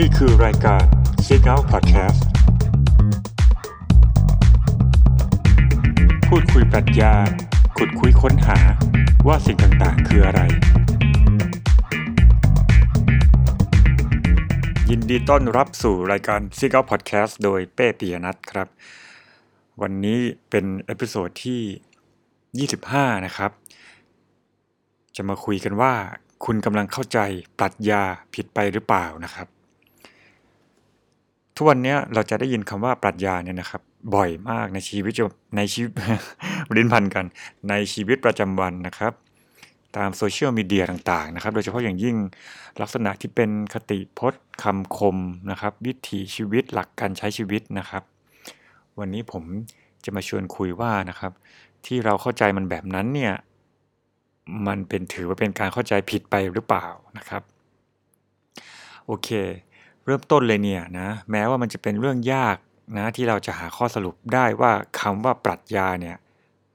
นี่คือรายการ Seek Out Podcast พูดคุยปรัชญาขุดคุ้ยค้นหาว่าสิ่งต่างๆ คืออะไร ยินดีต้อนรับสู่รายการ Seek Out Podcast โดยเป้ปิยณัฐครับ วันนี้เป็น episode ที่ 25 นะครับ จะมาคุยกันว่าคุณกำลังเข้าใจปรัชญาผิดไปหรือเปล่านะครับ ทุกวันนี้เราจะได้ยินคำว่าปรัชญาเนี่ยนะครับ บ่อยมากในชีวิตในชีวิตลิ้นพันกัน ในชีวิตประจำวันนะครับ ตามโซเชียลมีเดียต่างๆนะครับ โดยเฉพาะอย่างยิ่งลักษณะที่เป็นคติพจน์คำคมนะครับ วิถีชีวิตหลักการใช้ชีวิตนะครับ วันนี้ผมจะมาชวนคุยว่านะครับ ที่เราเข้าใจมันแบบนั้นเนี่ยมันเป็นถือว่าเป็นการเข้าใจผิดไปหรือเปล่านะครับ โอเค เริ่มต้นเลยเนี่ยนะแม้ว่ามันจะเป็นเรื่องยากนะที่เราจะหาข้อสรุปได้ว่าคำว่าปรัชญาเนี่ย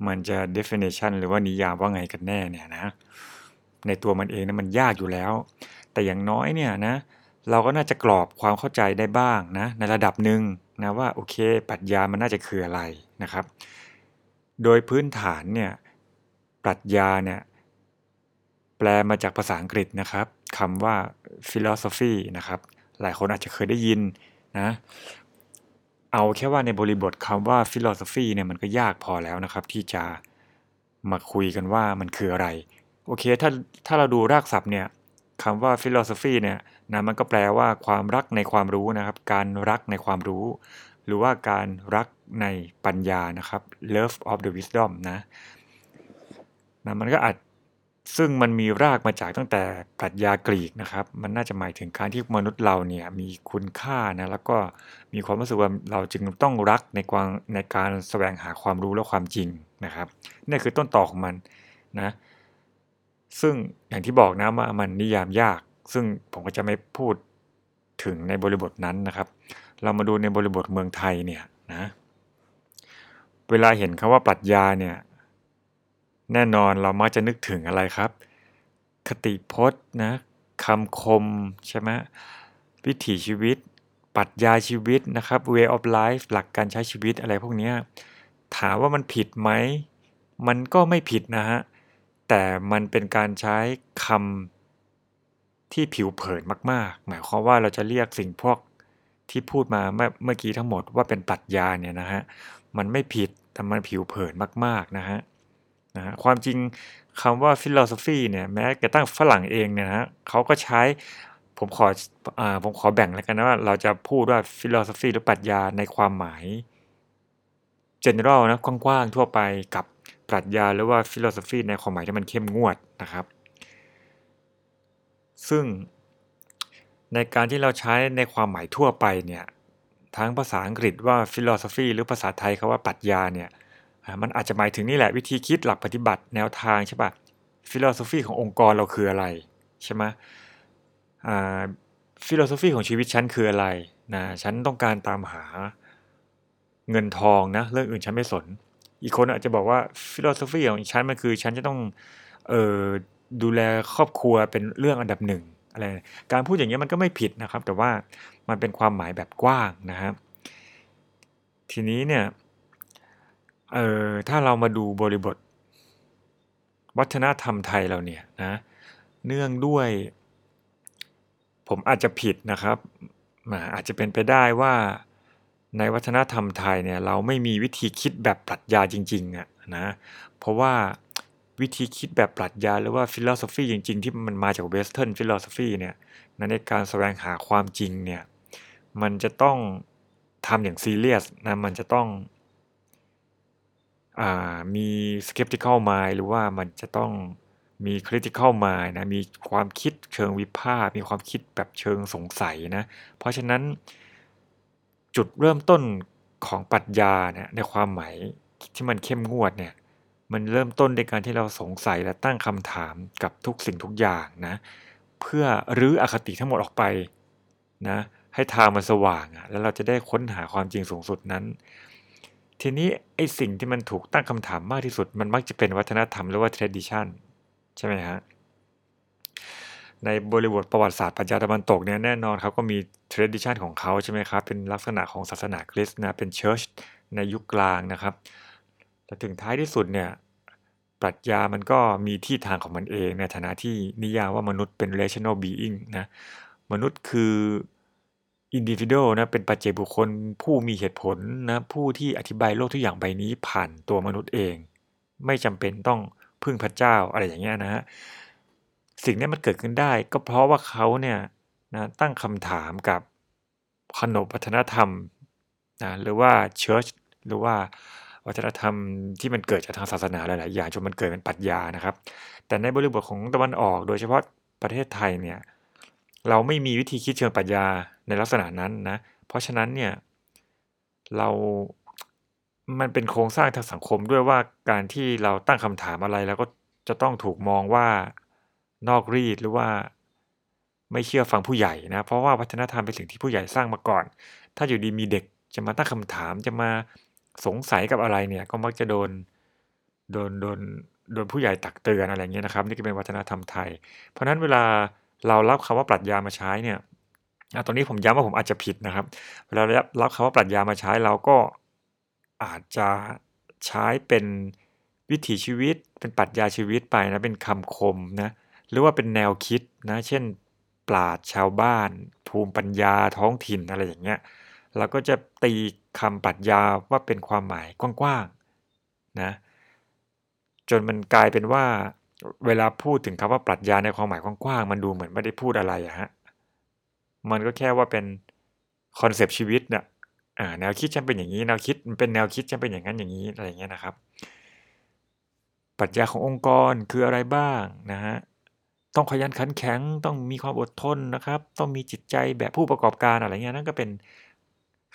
มันจะ definition หรือว่านิยามว่าไงกันแน่เนี่ยนะในตัวมันเองนะมันยากอยู่แล้ว แต่อย่างน้อยเนี่ยนะเราก็น่าจะกรอบความเข้าใจได้บ้างนะในระดับหนึ่งนะว่าโอเคปรัชญามันน่าจะคืออะไรนะครับ โดยพื้นฐานเนี่ยปรัชญาเนี่ยแปลมาจากภาษาอังกฤษนะครับคำว่า philosophy นะครับ หลายคนอาจจะเคยได้ยินนะเอาแค่ว่าในบริบทคำว่า philosophy เนี่ยมันก็ยากพอแล้วนะครับ ที่จะมาคุยกันว่ามันคืออะไร โอเคถ้าถ้าเราดูรากศัพท์เนี่ยคำว่า philosophy เนี่ยนะมันก็แปลว่าความรักในความรู้นะครับ การรักในความรู้ หรือว่าการรักในปัญญานะครับ love of the wisdom นะนะมันก็อาจ ซึ่งมันมีรากมาจากตั้งแต่ปรัชญากรีกนะครับ มันน่าจะหมายถึงการที่มนุษย์เราเนี่ยมีคุณค่านะแล้วก็มีความรู้สึกว่าเราจึงต้องรักในความในการแสวงหาความรู้และความจริงนะครับนี่คือต้นต่อของมันนะซึ่งอย่างที่บอกนะว่ามันนิยามยาก ซึ่งผมก็จะไม่พูดถึงในบริบทนั้นนะครับ เรามาดูในบริบทเมืองไทยเนี่ยนะเวลาเห็นคำว่าปรัชญาเนี่ย แน่นอนเรามักจะนึกถึงอะไรครับ คติพจน์นะคำคมใช่ไหมวิถีชีวิตปรัชญาชีวิตนะครับ way of life หลักการใช้ชีวิตอะไรพวกนี้ถามว่ามันผิดไหม มันก็ไม่ผิดนะฮะ แต่มันเป็นการใช้คำที่ผิวเผินมาก ๆ หมายความว่าเราจะเรียกสิ่งพวกที่พูดมาเมื่อกี้ทั้งหมดว่าเป็นปรัชญาเนี่ยนะฮะ มันไม่ผิดแต่มันผิวเผินมาก ๆ นะฮะ นะความจริงคำว่า philosophy เนี่ยแม้กระทั่งฝรั่งเองเนี่ยนะเขาก็ใช้ผมขออผมขอแบ่งแล้วกันนะว่าเราจะพูดว่า philosophy หรือปรัชญาในความหมาย general นะกว้างๆทั่วไปกับปรัชญาหรือว่า philosophy ในความหมายที่มันเข้มงวดนะครับ ซึ่งในการที่เราใช้ในความหมายทั่วไปเนี่ยทั้งภาษาอังกฤษว่า philosophy หรือภาษาไทยเขาว่าปรัชญาเนี่ย มันอาจจะหมายถึงนี่แหละวิธีคิดหลักปฏิบัติแนวทางใช่ปะ philosophy ขององค์กรเราคืออะไรใช่ไหม philosophy ของชีวิตฉันคืออะไรนะฉันต้องการตามหาเงินทองนะเรื่องอื่นฉันไม่สน อีกคนอาจจะบอกว่า philosophy ของฉันมันคือฉันจะต้องเออดูแลครอบครัวเป็นเรื่องอันดับหนึ่งอะไรการพูดอย่างนี้มันก็ไม่ผิดนะครับ แต่ว่ามันเป็นความหมายแบบกว้างนะครับทีนี้เนี่ย เออถ้าเรามาดูบริบท วัฒนธรรมไทยเราเนี่ยนะเนื่องด้วย ผมอาจจะผิดนะครับอาจจะเป็นไปได้ว่าในวัฒนธรรมไทยเนี่ยเราไม่มีวิธีคิดแบบปรัชญาจริงๆอะนะเพราะว่าวิธีคิดแบบปรัชญาหรือว่า philosophy จริง ๆ ที่มันมาจาก Western philosophy เนี่ยในการแสวงหาความจริงเนี่ยมันจะต้องทำอย่างซีเรียสนะมันจะต้อง มี skeptical mind หรือว่ามันจะต้องมี critical mind นะมีความคิดเชิงวิพากษ์มีความคิดแบบเชิงสงสัยนะเพราะฉะนั้น จุดเริ่มต้นของปรัชญาเนี่ยในความหมายที่มันเข้มงวดเนี่ยมันเริ่มต้นในการที่เราสงสัยและตั้งคำถามกับทุกสิ่งทุกอย่างนะเพื่อรื้ออคติทั้งหมดออกไปนะให้ทางมันสว่างอะแล้วเราจะได้ค้นหาความจริงสูงสุดนั้น ทีนี้ไอสิ่งที่มันถูกตั้งคำถามมากที่สุด มันมักจะเป็นวัฒนธรรมหรือว่า tradition ใช่ไหมฮะในบริบทประวัติศาสตร์ปรัชญาตะวันตกเนี่ยแน่นอนเขาก็มี tradition ของเขาใช่ไหมครับ เป็นลักษณะของศาสนาคริสต์นะเป็น church ในยุคกลางนะครับแต่ถึงท้ายที่สุดเนี่ยปรัชญามันก็มีที่ทางของมันเองในฐานะที่นิยามว่ามนุษย์เป็น rational being นะมนุษย์คือ individual นะเป็นปัจเจกบุคคล ผู้มีเหตุผลนะผู้ที่อธิบายโลกทุกอย่างใบนี้ผ่านตัวมนุษย์เอง ไม่จำเป็นต้องพึ่งพระเจ้าอะไรอย่างเงี้ยนะฮะสิ่งนี้มันเกิดขึ้นได้ ก็เพราะว่าเขาเนี่ยนะตั้งคำถามกับขนบวัฒนธรรมนะหรือว่าเชิร์ชหรือว่าวัฒนธรรมที่มันเกิดจากทางศาสนาหลาย ๆ อย่างจนมันเกิดเป็นปรัชญานะครับ แต่ในบริบทของตะวันออกโดยเฉพาะประเทศไทยเนี่ย เราไม่มีวิธีคิดเชิงปรัชญาในลักษณะนั้นนะ เพราะฉะนั้นเนี่ยเรา มันเป็นโครงสร้างทางสังคมด้วยว่าการที่เราตั้งคำถามอะไรแล้วก็จะต้องถูกมองว่านอกรีดหรือว่าไม่เชื่อฟังผู้ใหญ่นะ เพราะว่าวัฒนธรรมเป็นสิ่งที่ผู้ใหญ่สร้างมาก่อน ถ้าอยู่ดีมีเด็กจะมาตั้งคำถามจะมาสงสัยกับอะไรเนี่ย ก็มักจะโดนโดนโดนโดนผู้ใหญ่ตักเตือนอะไรเงี้ยนะครับ นี่ก็เป็นวัฒนธรรมไทย เพราะฉะนั้นเวลา เรารับคำว่าปรัชญามาใช้เนี่ยตอนนี้ผมย้ำว่าผมอาจจะผิดนะครับเวลารับคำว่าปรัชญามาใช้เราก็อาจจะใช้เป็นวิถีชีวิตเป็นปรัชญาชีวิตไปนะเป็นคำคมนะหรือว่าเป็นแนวคิดนะเช่น ปราดชาวบ้าน ภูมิปัญญาท้องถิ่นอะไรอย่างเงี้ยเราก็จะตีคำปรัชญาว่าเป็นความหมายกว้างๆนะจนมันกลายเป็นว่า เวลาพูดถึงคำว่าปรัชญาในความหมายกว้างๆมันดูเหมือนไม่ได้พูดอะไรอะฮะมันก็แค่ว่าเป็นคอนเซปต์ชีวิตเนี่ยแนวคิดฉันเป็นอย่างนี้แนวคิดมันเป็นแนวคิดฉันเป็นอย่างนั้นอย่างนี้อะไรเงี้ยนะครับ ปรัชญาขององค์กรคืออะไรบ้างนะฮะต้องขยันขันแข็งต้องมีความอดทนนะครับ ต้องมีจิตใจแบบผู้ประกอบการอะไรเงี้ยนั่นก็เป็น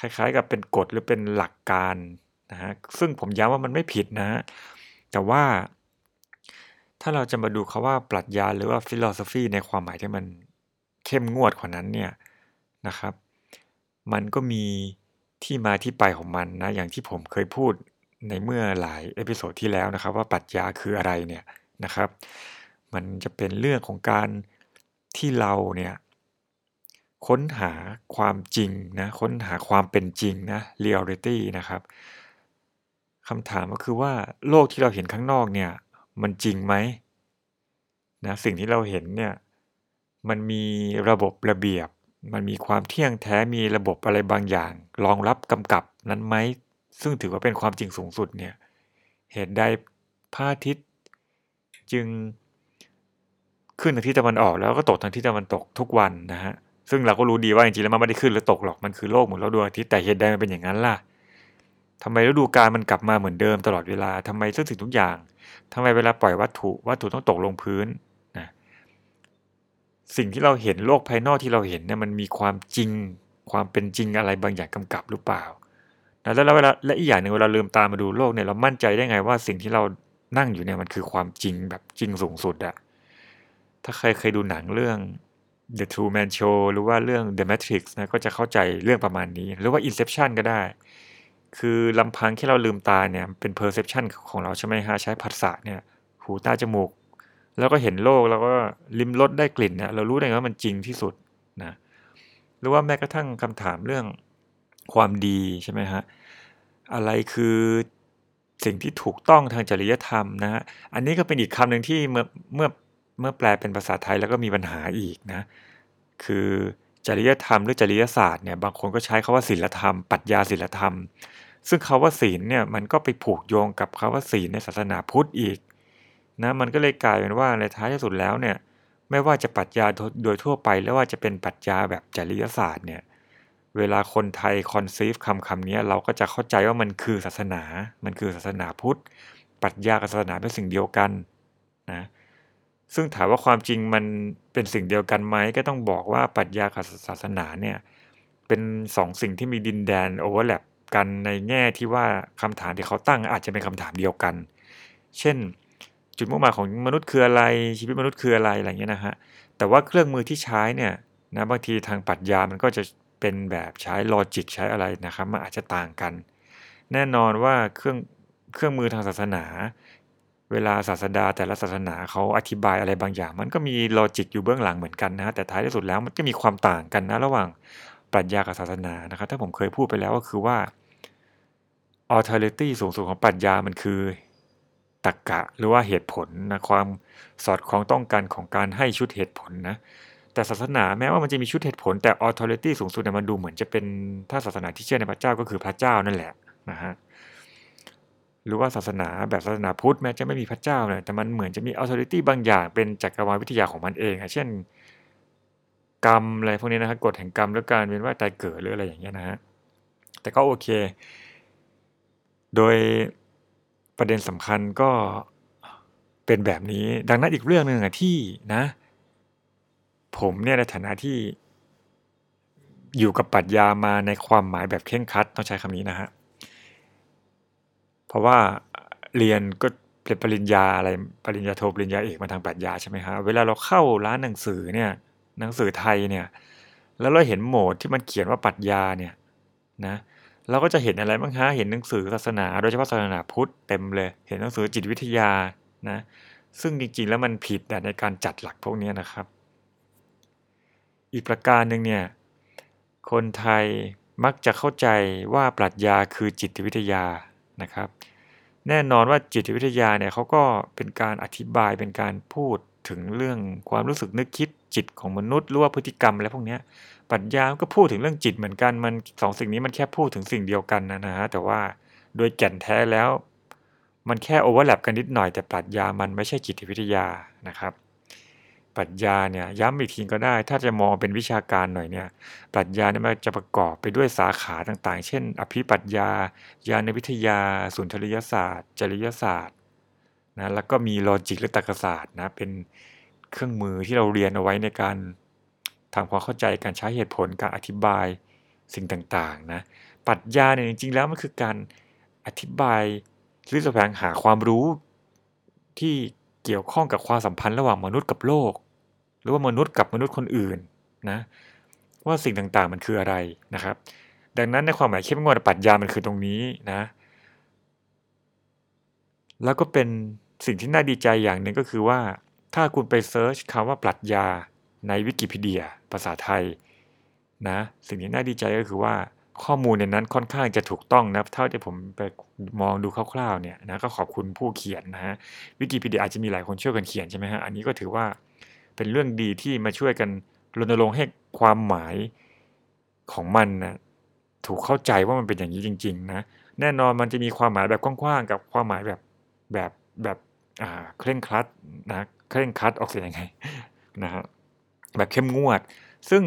คล้ายๆ กับเป็นกฎหรือเป็นหลักการนะฮะซึ่งผมย้ำว่ามันไม่ผิดนะฮะแต่ว่า ถ้าเราจะมาดูคำว่าปรัชญาหรือว่า philosophy ในความหมายที่มันเข้มงวดกว่านั้นเนี่ยนะครับ มันก็มีที่มาที่ไปของมันนะอย่างที่ผมเคยพูดในเมื่อหลาย episode ที่แล้วนะครับ ว่าปรัชญาคืออะไรเนี่ยนะครับ มันจะเป็นเรื่องของการที่เราเนี่ยค้นหาความจริงนะค้นหาความเป็นจริงนะ reality นะครับคำถามก็คือว่าโลกที่เราเห็นข้างนอกเนี่ย มันจริงไหมนะสิ่งที่เราเห็นเนี่ยมันมีระบบระเบียบ มันมีความเที่ยงแท้มีระบบอะไรบางอย่าง รองรับกำกับนั้นไหมซึ่งถือว่าเป็นความจริงสูงสุดเนี่ยเหตุใดพระอาทิตย์จึงขึ้นทางทิศตะวันออกแล้วก็ตกทางทิศตะวันตกทุกวันนะฮะซึ่งเราก็รู้ดีว่าจริงๆแล้วมันไม่ได้ขึ้นหรือตกหรอกมันคือโลกหมุนรอบดวงอาทิตย์แต่เหตุใดมันเป็นอย่างนั้นล่ะ ทำไมฤดูกาลมันกลับมาเหมือนเดิมตลอดเวลาทำไมทุกสิ่งทุกอย่างทำไมเวลาปล่อยวัตถุวัตถุต้องตกลงพื้นนะสิ่งที่เราเห็นโลกภายนอกที่เราเห็นเนี่ยมันมีความจริงความเป็นจริงอะไรบางอย่างกำกับหรือเปล่าแล้วเวลาและอีกอย่างหนึ่งเวลาลืมตามาดูโลกเนี่ยเรามั่นใจได้ไงว่าสิ่งที่เรานั่งอยู่เนี่ยมันคือความจริงแบบจริงสูงสุดอะถ้าใครเคยดูหนังเรื่อง The True Man Show หรือว่าเรื่อง The Matrix นะก็จะเข้าใจเรื่องประมาณนี้ หรือว่า Inception ก็ได้ คือลำพังแค่เราลืมตาเนี่ยเป็น perception ของเราใช่ไหมฮะใช้ผัสสะเนี่ยหูตาจมูก แล้วก็เห็นโลกแล้วก็ลิ้มรสได้กลิ่นเนี่ยเรารู้ได้ว่ามันจริงที่สุดนะหรือว่าแม้กระทั่งคำถามเรื่องความดีใช่ไหมฮะอะไรคือสิ่งที่ถูกต้องทางจริยธรรมนะฮะอันนี้ก็เป็นอีกคำหนึ่งที่เมื่อเมื่อเมื่อแปลเป็นภาษาไทยแล้วก็มีปัญหาอีกนะคือจริยธรรมหรือจริยศาสตร์เนี่ยบางคนก็ใช้คาว่าศีลธรรมปรัชญาศีลธรรม ซึ่งคาว่าศีลเนี่ยมันก็ไปผูกโยงกับคาว่าศีลในศาสนาพุทธอีกนะมันก็เลยกลายเป็นว่าในท้ายที่สุดแล้วเนี่ยไม่ว่าจะปรัชญาโดยทั่วไปแล้วว่าจะเป็นปรัชญาแบบจริยศาสตร์เนี่ยเวลาคนไทย conceive คำคำนี้เราก็จะเข้าใจว่ามันคือศาสนา มันคือศาสนาพุทธปรัชญากับศาสนาเป็นสิ่งเดียวกันนะซึ่งถามว่าความจริงมันเป็นสิ่งเดียวกันไหมก็ต้องบอกว่าปรัชญากับศาสนาเนี่ยเป็นสองสิ่งที่มีดินแดน overlap กันในแง่ที่ว่าคำถามที่เขาตั้งอาจจะเป็นคำถามเดียวกัน เช่น จุดมุ่งหมายของมนุษย์คืออะไร ชีวิตมนุษย์คืออะไรอะไรเงี้ยนะฮะแต่ว่าเครื่องมือที่ใช้เนี่ยนะบางทีทางปรัชญามันก็จะเป็นแบบใช้ logic ใช้อะไรนะครับมันอาจจะต่างกัน แน่นอนว่าเครื่องเครื่องมือทางศาสนา เวลาศาสดาแต่ละศาสนาเขาอธิบายอะไรบางอย่าง มันก็มี logic อยู่เบื้องหลังเหมือนกันนะแต่ท้ายที่สุดแล้วมันก็มีความต่างกันนะระหว่าง ปรัชญากับศาสนานะครับ ถ้าผมเคยพูดไปแล้วก็คือว่า authority สูงสุดของปรัชญามันคือตรรกะหรือว่าเหตุผลนะความสอดคล้องต้องกันของการให้ชุดเหตุผลนะแต่ศาสนาแม้ว่ามันจะมีชุดเหตุผล แต่ authority สูงสุดเนี่ยมันดูเหมือนจะเป็นถ้าศาสนาที่เชื่อในพระเจ้าก็คือพระเจ้านั่นแหละนะฮะหรือว่าศาสนาแบบศาสนาพุทธแม้จะไม่มีพระเจ้าเนี่ยแต่มันเหมือนจะมี authority บางอย่างเป็นจักรวาลวิทยาของมันเองเช่น กรรมอะไรพวกนี้นะครับกฎแห่งกรรมหรือการเวียนว่ายตายเกิดหรืออะไรอย่างเงี้ยนะฮะแต่ก็โอเค โดยประเด็นสำคัญก็เป็นแบบนี้ ดังนั้นอีกเรื่องหนึ่งอะที่นะ ผมเนี่ยในฐานะที่อยู่กับปรัชญามาในความหมายแบบเข่งคัดต้องใช้คำนี้นะฮะ เพราะว่าเรียนก็เป็นปริญญาอะไรปริญญาโทปริญญาเอกมาทางปรัชญาใช่ไหมฮะ เวลาเราเข้าร้านหนังสือเนี่ย หนังสือไทยเนี่ยแล้วเราเห็นโหมดที่มันเขียนว่าปรัชญาเนี่ยนะเราก็จะเห็นอะไรบ้างฮะเห็นหนังสือศาสนาโดยเฉพาะศาสนาพุทธเต็มเลย เห็นหนังสือจิตวิทยานะซึ่งจริงๆแล้วมันผิดในการจัดหลักพวกนี้นะครับ อีกประการหนึ่งเนี่ยคนไทยมักจะเข้าใจว่าปรัชญาคือจิตวิทยานะครับ แน่นอนว่าจิตวิทยาเนี่ยเขาก็เป็นการอธิบายเป็นการพูดถึงเรื่องความรู้สึกนึกคิด จิตของมนุษย์หรือว่าพฤติกรรมอะไรพวกนี้ปรัชญาก็พูดถึงเรื่องจิตเหมือนกันมันสองสิ่งนี้มันแค่พูดถึงสิ่งเดียวกันนะนะฮะแต่ว่าโดยแก่นแท้แล้ว มันแค่โอเวอร์แลปกันนิดหน่อยแต่ปรัชญามันไม่ใช่จิตวิทยานะครับปรัชญาเนี่ยย้ำอีกทีก็ได้ ถ้าจะมองเป็นวิชาการหน่อยเนี่ยปรัชญาเนี่ยมันจะประกอบไปด้วยสาขาต่างๆ เช่น อภิปรัชญาญาณวิทยา สุนทรียศาสตร์ จริยศาสตร์นะแล้วก็มีลอจิกหรือตรรกศาสตร์นะเป็น เครื่องมือที่เราเรียนเอาไว้ในการทำความเข้าใจการใช้เหตุผลการอธิบายสิ่งต่างๆนะปรัชญาเนี่ยจริงๆแล้วมันคือการอธิบายหรือแสวงหาความรู้ที่เกี่ยวข้องกับความสัมพันธ์ระหว่างมนุษย์กับโลก หรือว่ามนุษย์กับมนุษย์คนอื่นนะว่าสิ่งต่างๆมันคืออะไรนะครับ ดังนั้นในความหมายเข้มงวดปรัชญามันคือตรงนี้นะแล้วก็เป็นสิ่งที่น่าดีใจอย่างหนึ่งก็คือว่า ถ้าคุณไปเซิร์ชคำว่าปรัชญาในวิกิพีเดีย ภาษาไทยนะสิ่งที่น่าดีใจก็คือว่าข้อมูลในนั้นค่อนข้างจะถูกต้องนะเท่าที่ผมไปมองดูคร่าวๆเนี่ยนะก็ขอบคุณผู้เขียนนะฮะวิกิพีเดียอาจจะมีหลายคนช่วยกันเขียนใช่ไหมฮะอันนี้ก็ถือว่าเป็นเรื่องดีที่มาช่วยกันรณรงค์ให้ความหมายของมันนะถูกเข้าใจว่ามันเป็นอย่างนี้จริง ๆ นะแน่นอนมันจะมีความหมายแบบกว้างๆกับความหมายแบบแบบแบบ เคร่งครัดนะเคร่งครัดออกเสียงยังไงนะฮะแบบเข้มงวด ซึ่ง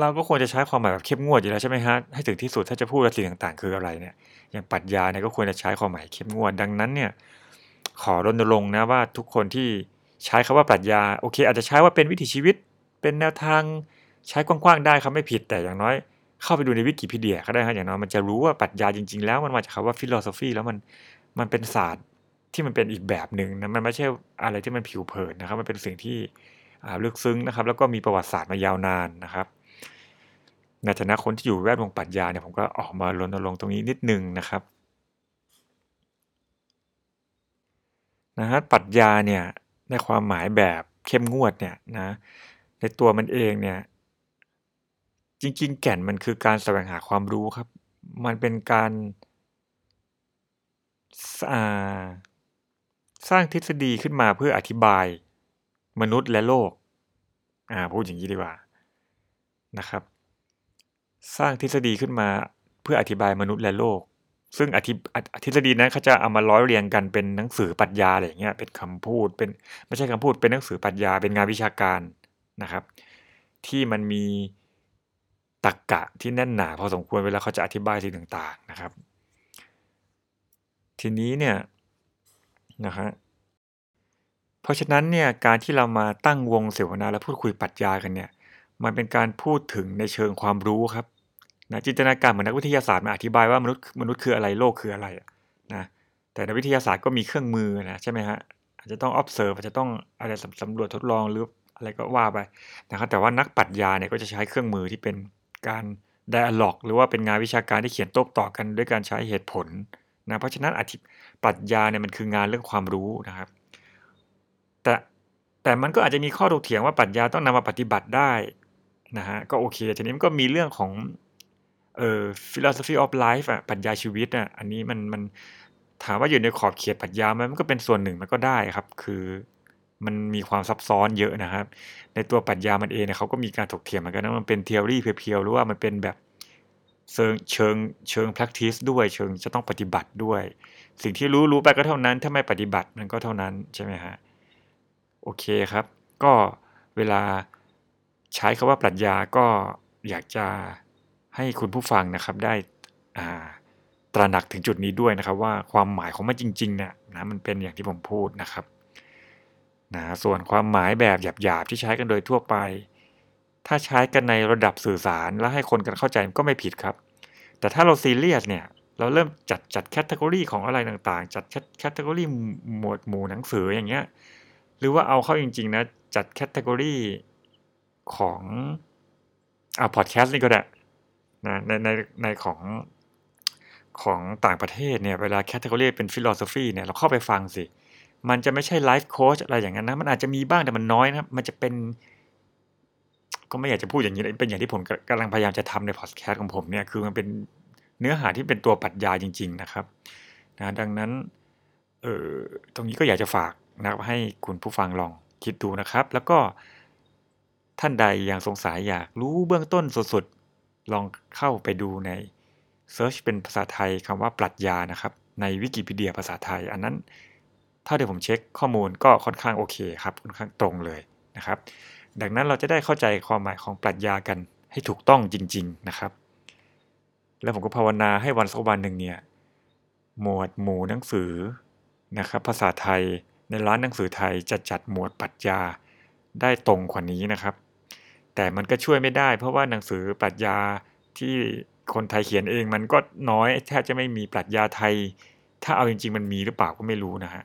เราก็ควรจะใช้ความหมายแบบเข้มงวดอยู่แล้วใช่ไหมฮะให้ถึงที่สุดถ้าจะพูดสิ่งต่างๆ คืออะไรเนี่ยอย่างปรัชญาเนี่ยก็ควรจะใช้ความหมายเข้มงวดดังนั้นเนี่ยขอรณรงค์นะว่าทุกคนที่ใช้คำว่าปรัชญาโอเค อาจจะใช้ว่าเป็นวิถีชีวิต เป็นแนวทางใช้กว้างๆได้ครับไม่ผิดแต่อย่างน้อย เข้าไปดูในวิกิพีเดียก็ได้ครับอย่างน้อยมันจะรู้ว่าปรัชญาจริง ๆ แล้วมันมาจากคำว่า philosophy แล้วมันมันเป็นศาสตร์ ที่มันเป็นอีกแบบหนึ่งนะมันไม่ใช่อะไรที่มันผิวเผินนะครับ มันเป็นสิ่งที่ลึกซึ้งนะครับ แล้วก็มีประวัติศาสตร์มายาวนานนะครับในฐานะคนที่อยู่แวดวงปรัชญาเนี่ยผมก็ออกมารณรงค์ตรงนี้นิดนึงนะครับนะฮะปรัชญาเนี่ยในความหมายแบบเข้มงวดเนี่ยนะในตัวมันเองเนี่ยจริงๆ แก่นมันคือการแสวงหาความรู้ครับ มันเป็นการ สร้างทฤษฎีขึ้นมาเพื่ออธิบาย มนุษย์และโลก อ่าพูดอย่างนี้ดีกว่านะครับ สร้างทฤษฎีขึ้นมาเพื่ออธิบายมนุษย์และโลก ซึ่งอธิทฤษฎีนั้นเขาจะเอามาร้อยเรียงกันเป็นหนังสือปรัชญาอะไรอย่างเงี้ยเป็นคำพูดเป็นไม่ใช่คำพูดเป็นหนังสือปรัชญาเป็นงานวิชาการนะครับ ที่มันมีตรรกกะที่แน่นหนาพอสมควรเวลาเขาจะอธิบายสิ่งต่าง ๆนะครับ ทีนี้เนี่ย นะฮะเพราะฉะนั้นเนี่ยการที่เรามาตั้งวงเสวนาและพูดคุยปรัชญากันเนี่ยมันเป็นการพูดถึงในเชิงความรู้ครับนะจินตนาการเหมือนนักวิทยาศาสตร์มาอธิบายว่ามนุษย์มนุษย์คืออะไรโลกคืออะไรนะแต่ในวิทยาศาสตร์ก็มีเครื่องมือนะใช่ไหมฮะอาจจะต้อง observe อาจจะต้องอะไรสำรวจทดลองหรืออะไรก็ว่าไปนะครับแต่ว่านักปรัชญาเนี่ยก็จะใช้เครื่องมือที่เป็นการ dialog หรือว่าเป็นงานวิชาการที่เขียนโต้ตอบกันด้วยการใช้เหตุผลนะเพราะฉะนั้นอธิ ปรัชญาเนี่ยมันคืองานเรื่องความรู้นะครับ แต่แต่มันก็อาจจะมีข้อถกเถียงว่าปรัชญาต้องนำมาปฏิบัติได้นะฮะก็โอเคทีนี้มันก็มีเรื่องของเอ่อ philosophy of life อะปรัชญาชีวิตอะอันนี้มันมันถามว่าอยู่ในขอบเขตปรัชญาไหมมันก็เป็นส่วนหนึ่งมันก็ได้ครับ คือมันมีความซับซ้อนเยอะนะครับ ในตัวปรัชญามันเองเนี่ยเขาก็มีการถกเถียงเหมือนกันนะมันเป็น theory เพียวๆหรือว่ามันเป็นแบบ เชิงเชิงเชิง practice ด้วยเชิงจะต้องปฏิบัติด้วย สิ่งที่รู้รู้ไปก็เท่านั้น ถ้าไม่ปฏิบัติมันก็เท่านั้นใช่ไหมฮะโอเคครับ ก็เวลาใช้คาว่าปรัชญาก็อยากจะให้คุณผู้ฟังนะครับได้ตระหนักถึงจุดนี้ด้วยนะครับ ว่าความหมายของมันจริงๆเนี่ยนะมันเป็นอย่างที่ผมพูดนะครับนะส่วนความหมายแบบหยาบๆที่ใช้กันโดยทั่วไป ถ้าใช้กันในระดับสื่อสารและให้คนกันเข้าใจก็ไม่ผิดครับ แต่ถ้าเราซีเรียสเนี่ยเราเริ่มจัดจัดแคตตากรีของอะไรต่างๆ จัดcategory หมวดหมู่หนังสืออย่างเงี้ยหรือว่าเอาเข้าจริงๆนะจัด category ของอ่าพอดแคสต์นี่ก็ได้นะในในในของของต่างประเทศเนี่ยเวลา category เป็น philosophy เนี่ยเราเข้าไปฟังสิ มันจะไม่ใช่ life coach อะไรอย่างนั้นนะ มันอาจจะมีบ้างแต่มันน้อยนะ มันจะเป็น ก็ไม่อยากจะพูดอย่างนี้เป็นอย่างที่ผมกำลังพยายามจะทำในพอดแคสต์ของผมเนี่ยคือมันเป็นเนื้อหาที่เป็นตัวปรัชญาจริง ๆนะครับนะดังนั้นเออตรงนี้ก็อยากจะฝากนะให้คุณผู้ฟังลองคิดดูนะครับ แล้วก็ท่านใดยังสงสัยอยากรู้เบื้องต้นสุดๆ ลองเข้าไปดูในเซิร์ชเป็นภาษาไทยคำว่าปรัชญานะครับ ในวิกิพีเดียภาษาไทย อันนั้นถ้าเดี๋ยวผมเช็คข้อมูลก็ค่อนข้างโอเคครับ ค่อนข้างตรงเลยนะครับ ดังนั้นเราจะได้เข้าใจความหมายของปรัชญากันให้ถูกต้องจริง ๆนะครับ แล้วผมก็ภาวนาให้วันสักวันหนึ่งเนี่ยหมวดหมู่หนังสือนะครับ ภาษาไทยในร้านหนังสือไทยจะจัดหมวดปรัชญาได้ตรงกว่านี้นะครับ แต่มันก็ช่วยไม่ได้ เพราะว่าหนังสือปรัชญาที่คนไทยเขียนเองมันก็น้อยแทบจะไม่มีปรัชญาไทย ถ้าเอาจริง ๆ มันมีหรือเปล่าก็ไม่รู้นะฮะ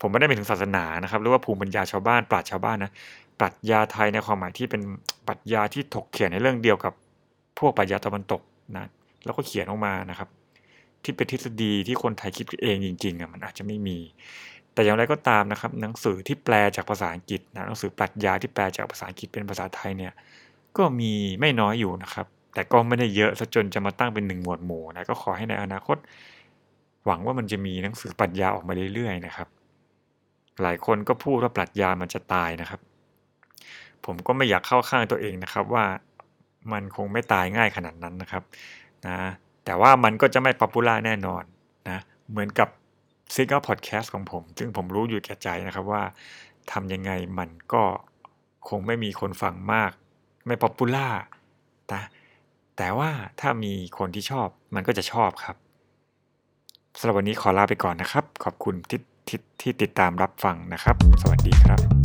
ผมไม่ได้ไปถึงศาสนานะครับหรือว่าภูมิปัญญาชาวบ้านปราชญ์ชาวบ้านนะ ปรัชญาไทยในความหมายที่เป็นปรัชญาที่ถกเขียนในเรื่องเดียวกับพวกปรัชญาตะวันตกนะแล้วก็เขียนออกมานะครับ ที่เป็นทฤษฎีที่คนไทยคิดเองจริงๆอะมันอาจจะไม่มี แต่อย่างไรก็ตามนะครับ หนังสือที่แปลจากภาษาอังกฤษนะหนังสือปรัชญาที่แปลจากภาษาอังกฤษเป็นภาษาไทยเนี่ยก็มีไม่น้อยอยู่นะครับ แต่ก็ไม่ได้เยอะซะจนจะมาตั้งเป็นหนึ่งหมวดหมู่นะก็ขอให้ในอนาคต หวังว่ามันจะมีหนังสือปรัชญาออกมาเรื่อยๆนะครับ หลายคนก็พูดว่าปรัชญามันจะตายนะครับ ผมก็ไม่อยากเข้าข้างตัวเองนะครับว่ามันคงไม่ตายง่ายขนาดนั้นนะครับนะแต่ว่ามันก็จะไม่ popular แน่นอนนะเหมือนกับซิงเกิลพอดแคสต์ของผม ซึ่งผมรู้อยู่แก่ใจนะครับว่าทำยังไงมันก็คงไม่มีคนฟังมาก ไม่ popular นะแต่ว่าถ้ามีคนที่ชอบมันก็จะชอบครับสำหรับวันนี้ขอลาไปก่อนนะครับ ขอบคุณที่ที่ที่ติดตามรับฟังนะครับ สวัสดีครับ